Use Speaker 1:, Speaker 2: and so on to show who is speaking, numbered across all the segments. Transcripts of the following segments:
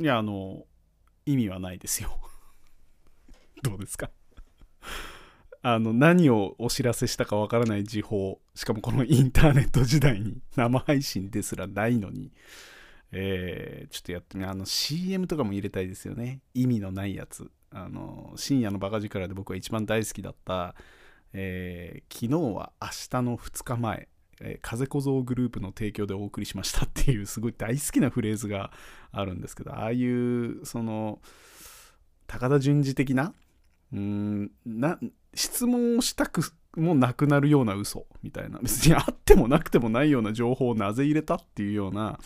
Speaker 1: いやあの意味はないですよ。どうですか？あの何をお知らせしたかわからない時報しかもこのインターネット時代に生配信ですらないのにえー、ちょっとやってみあの CM とかも入れたいですよね。意味のないやつ。あの深夜のバカ力で僕が一番大好きだった。えー、昨日は明日の2日前、え、風小僧グループの提供でお送りしましたっていうすごい大好きなフレーズがあるんですけどああいうその高田純次的なうんな質問をしたくもなくなるような嘘みたいな別にあってもなくてもないような情報をなぜ入れたっていうような、ま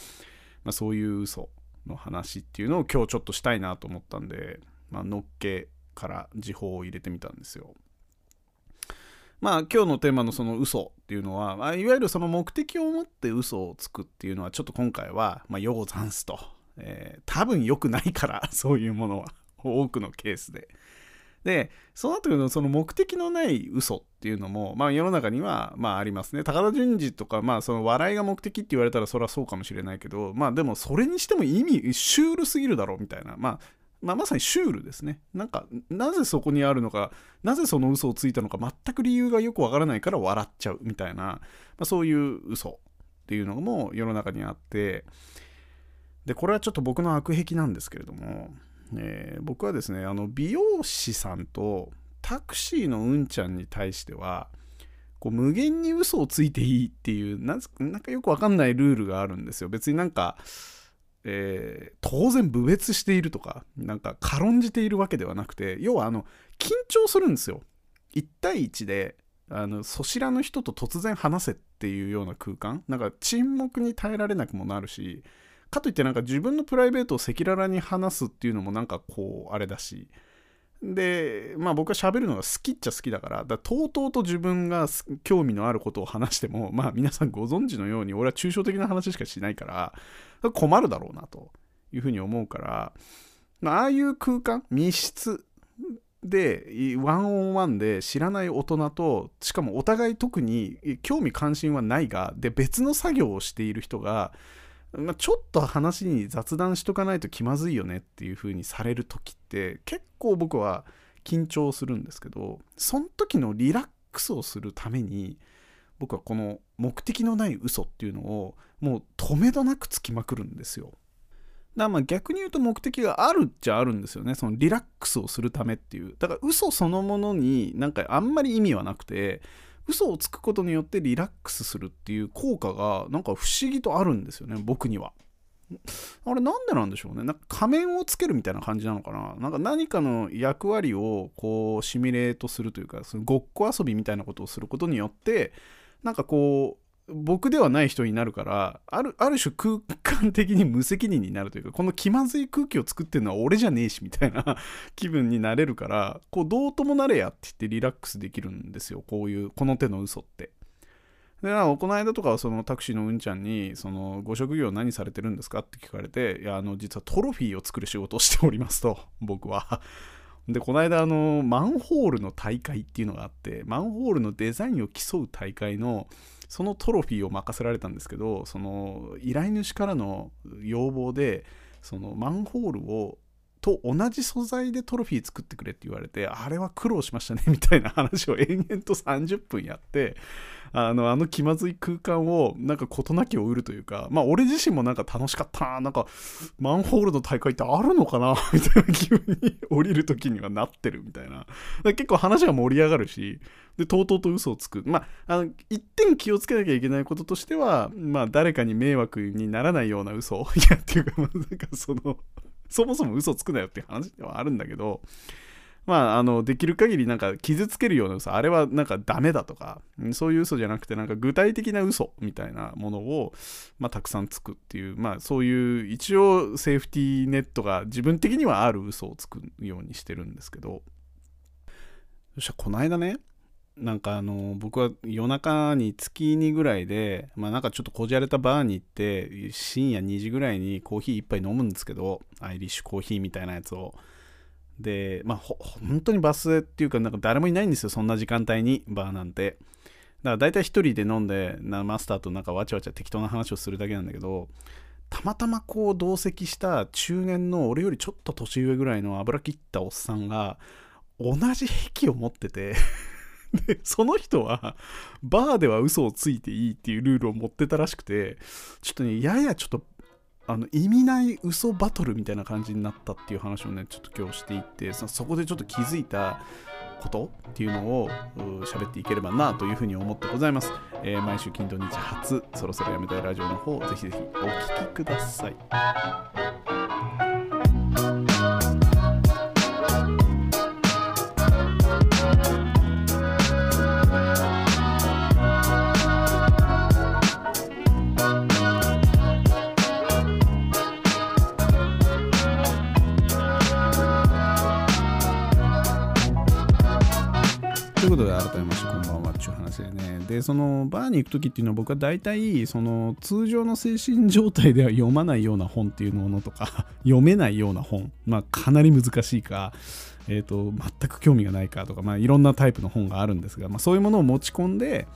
Speaker 1: あ、そういう嘘の話っていうのを今日ちょっとしたいなと思ったんで、まあのっけから時報を入れてみたんですよ。まあ今日のテーマのその嘘っていうのは、まあ、いわゆるその目的を持って嘘をつくっていうのはちょっと今回は、まあ、用残すと、えー、多分良くないから そういうものは多くのケースで。で、その後のその目的のない嘘っていうのも、まあ世の中にはまあありますね。高田純次とか、まあその笑いが目的って言われたらそれはそうかもしれないけど、まあでもそれにしても意味、シュールすぎるだろうみたいな。まあまあ、まさにシュールですね。なんか、なぜそこにあるのか、なぜその嘘をついたのか、全く理由がよくわからないから笑っちゃうみたいな、まあ、そういう嘘っていうのも世の中にあって、で、これはちょっと僕の悪癖なんですけれども、えー、僕はですね、あの、美容師さんとタクシーのうんちゃんに対しては、こう無限に嘘をついていいっていうなんかよくわかんないルールがあるんですよ。別になんか、えー、当然侮蔑しているとか、なんか軽んじているわけではなくて、要はあの、緊張するんですよ。1対1で、あの、そしらの人と突然話せっていうような空間。なんか沈黙に耐えられなくもなるし、かといってなんか自分のプライベートを赤裸々に話すっていうのもなんかこう、あれだし、で、まあ僕は喋るのが好きっちゃ好きだから、だとうとうと自分が興味のあることを話しても、まあ皆さんご存知のように、俺は抽象的な話しかしないから、困るだろうなというふうに思うから、まああいう空間、密室で、ワンオンワンで知らない大人と、しかもお互い特に興味関心はないが、で、別の作業をしている人が、まあ、ちょっと話に雑談しとかないと気まずいよねっていう風にされる時って結構僕は緊張するんですけどその時のリラックスをするために僕はこの目的のない嘘っていうのをもう止めどなくつきまくるんですよ。だからまあ逆に言うと目的があるっちゃあるんですよね。そのリラックスをするためっていう。だから嘘そのものになんかあんまり意味はなくて、嘘をつくことによってリラックスするっていう効果がなんか不思議とあるんですよね僕には。あれなんでなんでしょうねなんか仮面をつけるみたいな感じなのかななんか何かの役割をこうシミュレートするというかそのごっこ遊びみたいなことをすることによってなんかこう僕ではない人になるからあるある種空間的に無責任になるというかこの気まずい空気を作ってるのは俺じゃねえしみたいな 気分になれるからこうどうともなれやって言ってリラックスできるんですよこういうこの手の嘘って。でこの間とかはそのタクシーのうんちゃんにそのご職業何されてるんですかって聞かれていやあの実はトロフィーを作る仕事をしておりますと僕は。でこの間あのマンホールの大会っていうのがあってマンホールのデザインを競う大会のそのトロフィーを任せられたんですけどその依頼主からの要望でそのマンホールをと同じ素材でトロフィー作ってくれって言われてあれは苦労しましたねみたいな話を延々と30分やってあのあの気まずい空間をなんか事なきを得るというかまあ俺自身もなんか楽しかったなんかマンホールの大会ってあるのかな みたいな気分に降りる時にはなってるみたいな。結構話が盛り上がるしでとうとうと嘘をつく。まあ一点気をつけなきゃいけないこととしてはまあ誰かに迷惑にならないような嘘いやっていうかなんかそのそもそも嘘つくなよって話ではあるんだけど、まあ、あの、できる限りなんか傷つけるような嘘、あれはなんかダメだとか、そういう嘘じゃなくて、なんか具体的な嘘みたいなものを、まあ、たくさんつくっていう、まあ、そういう一応セーフティーネットが自分的にはある嘘をつくようにしてるんですけど、そしたらこの間ね、なんかあの僕は夜中に月2ぐらいで、まあなんかちょっとこじゃれたバーに行って、深夜2時ぐらいにコーヒー1杯飲むんですけど、アイリッシュコーヒーみたいなやつを。で、まあほ本当にバスっていうか、なんか誰もいないんですよ、そんな時間帯に、バーなんて。だから大体1人で飲んでな、マスターとなんかわちゃわちゃ適当な話をするだけなんだけど、たまたまこう同席した中年の俺よりちょっと年上ぐらいの油切ったおっさんが同じ癖を持ってて でその人はバーでは嘘をついていいっていうルールを持ってたらしくてちょっとねややちょっとあの意味ない嘘バトルみたいな感じになったっていう話をねちょっと今日していってそそこでちょっと気づいたことっていうのを喋っていければなというふうに思ってございます、えー、毎週金土日初そろそろやめたいラジオの方ぜひぜひお聴きください。ということで改めましてこんばんはっていう話でねでそのバーに行く時っていうのは僕は大体その通常の精神状態では読まないような本っていうものとか 読めないような本まあかなり難しいかえーと、全く興味がないかとか、まあ、いろんなタイプの本があるんですが、まあ、そういうものを持ち込んで、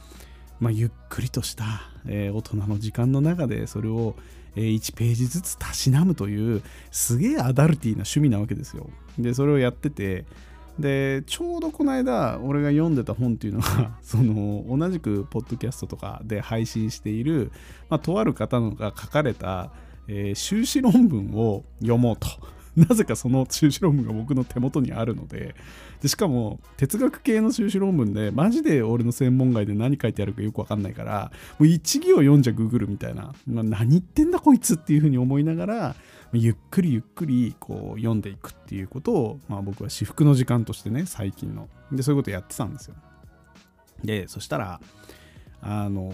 Speaker 1: まあ、ゆっくりとした、えー、大人の時間の中でそれを、え、1ページずつたしなむというすげえアダルティーな趣味なわけですよ。でそれをやっててでちょうどこの間俺が読んでた本っていうのは その同じくポッドキャストとかで配信している、まあ、とある方のが書かれた、えー、修士論文を読もうと。なぜかその修士論文が僕の手元にあるのででしかも哲学系の修士論文でマジで俺の専門外で何書いてあるかよくわかんないからもう一行読んじゃググるみたいな、まあ、何言ってんだこいつっていうふうに思いながらゆっくりゆっくりこう読んでいくっていうことを、まあ、僕は至福の時間としてね最近の。でそういうことやってたんですよ。でそしたらあの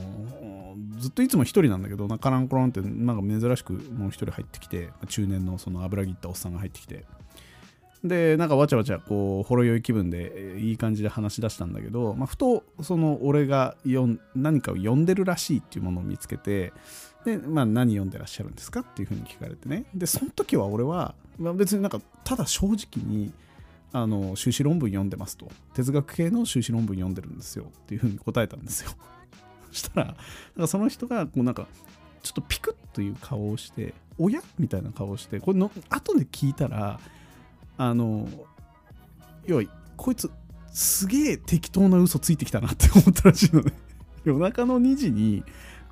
Speaker 1: ずっといつも一人なんだけどなカランコロンってなんか珍しくもう一人入ってきて中年のその油切ったおっさんが入ってきて。でなんかわちゃわちゃこうほろ酔い気分でいい感じで話し出したんだけど、まあ、ふとその俺が何かを読んでるらしいっていうものを見つけてで、まあ、何読んでらっしゃるんですかっていうふうに聞かれてね。でその時は俺は、まあ、別になんかただ正直にあの修士論文読んでますと。哲学系の修士論文読んでるんですよっていうふうに答えたんですよ。そしたらなんかその人がこうなんかちょっとピクッという顔をして親みたいな顔をしてこれの後で聞いたらあの要はこいつすげえ適当な嘘ついてきたなって思ったらしいのね。夜中の2時に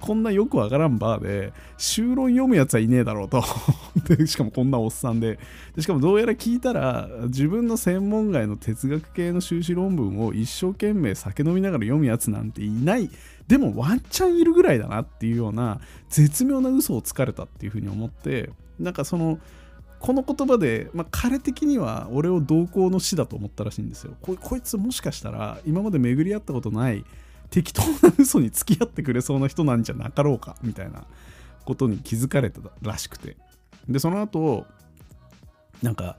Speaker 1: こんなよくわからんバーで、修論読むやつはいねえだろうと で。しかもこんなおっさんでで。しかもどうやら聞いたら、自分の専門外の哲学系の修士論文を一生懸命酒飲みながら読むやつなんていない。でもワンチャンいるぐらいだなっていうような絶妙な嘘をつかれたっていうふうに思って、なんかその、この言葉で、まあ、彼的には俺を同行の死だと思ったらしいんですよこ。こいつもしかしたら今まで巡り合ったことない適当な嘘に付き合ってくれそうな人なんじゃなかろうかみたいなことに気づかれたらしくて。でその後なんか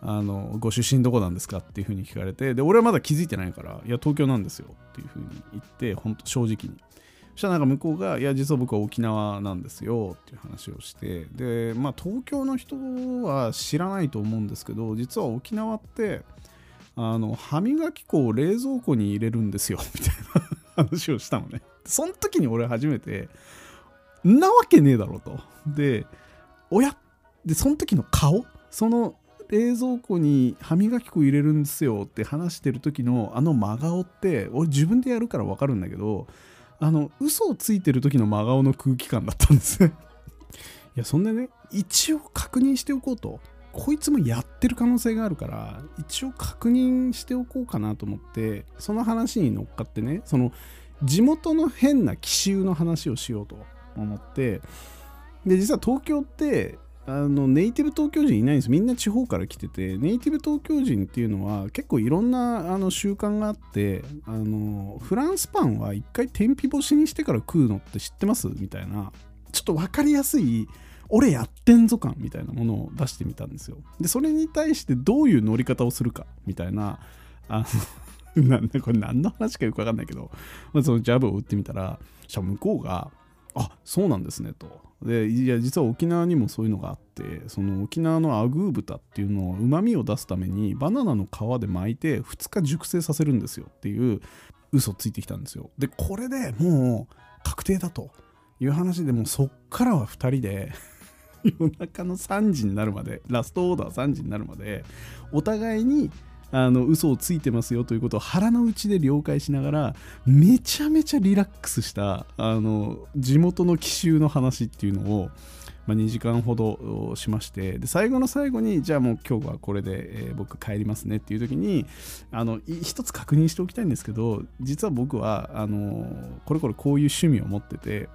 Speaker 1: あのご出身どこなんですかっていうふうに聞かれてで俺はまだ気づいてないからいや東京なんですよっていうふうに言って本当正直に。そしたらなんか向こうがいや実は僕は沖縄なんですよっていう話をしてでまあ東京の人は知らないと思うんですけど実は沖縄ってあの歯磨き粉を冷蔵庫に入れるんですよみたいな 話をしたのね。その時に俺初めてなわけねえだろと。で親でその時の顔その冷蔵庫に歯磨き粉入れるんですよって話してる時のあの真顔って俺自分でやるから分かるんだけどあの嘘をついてる時の真顔の空気感だったんですね。いやそんでね一応確認しておこうと。こいつもやってる可能性があるから一応確認しておこうかなと思ってその話に乗っかってねその地元の変な奇襲の話をしようと思ってで実は東京ってあのネイティブ東京人いないんです。みんな地方から来ててネイティブ東京人っていうのは結構いろんなあの習慣があってあのフランスパンは一回天日干しにしてから食うのって知ってます？みたいな。ちょっと分かりやすい俺やってんぞ感みたいなものを出してみたんですよ。で、それに対してどういう乗り方をするかみたいな、あの なんだこれ何の話かよくわかんないけど、まあ、そのジャブを打ってみたら、じゃ向こうが、あそうなんですねと。で、いや、実は沖縄にもそういうのがあって、その沖縄のアグー豚っていうのをうまみを出すためにバナナの皮で巻いて2日熟成させるんですよっていう嘘ついてきたんですよ。で、これでもう確定だという話でもうそっからは2人で夜中の3時になるまでラストオーダー3時になるまでお互いにあの嘘をついてますよということを腹の内で了解しながらめちゃめちゃリラックスしたあの地元の奇襲の話っていうのを、まあ、2時間ほどしましてで最後の最後にじゃあもう今日はこれで、えー、僕帰りますねっていう時にあの一つ確認しておきたいんですけど実は僕はあのこれこれこういう趣味を持ってて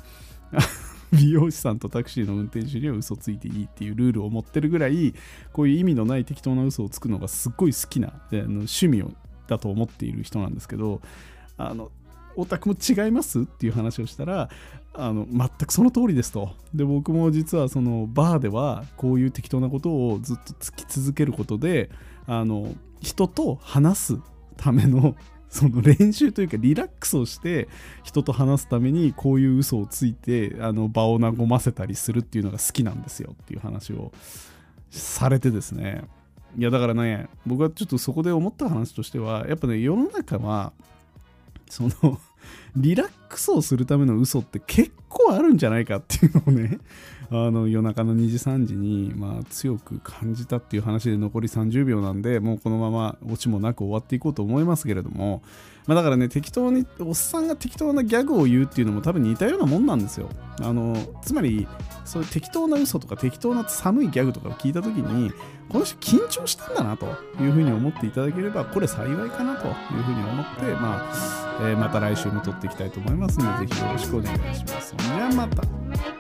Speaker 1: 美容師さんとタクシーの運転手には嘘ついていいっていうルールを持ってるぐらいこういう意味のない適当な嘘をつくのがすっごい好きなあの趣味をだと思っている人なんですけどあのオタクも違いますっていう話をしたらあの全くその通りですと。で僕も実はそのバーではこういう適当なことをずっとつき続けることであの人と話すためのその練習というかリラックスをして人と話すためにこういう嘘をついてあの場を和ませたりするっていうのが好きなんですよっていう話をされてですね。いやだからね僕はちょっとそこで思った話としてはやっぱね世の中はそのリラックスをするための嘘って結構あるんじゃないかっていうのをねあの夜中の2時3時に、まあ、強く感じたっていう話で残り30秒なんでもうこのままオチもなく終わっていこうと思いますけれども、まあ、だからね適当におっさんが適当なギャグを言うっていうのも多分似たようなもんなんですよあのつまりそういう適当な嘘とか適当な寒いギャグとかを聞いた時にこの人緊張してんだなというふうに思っていただければこれ幸いかなというふうに思って、まあえー、また来週も撮っていきたいと思いますのでぜひよろしくお願いします。じゃあまた。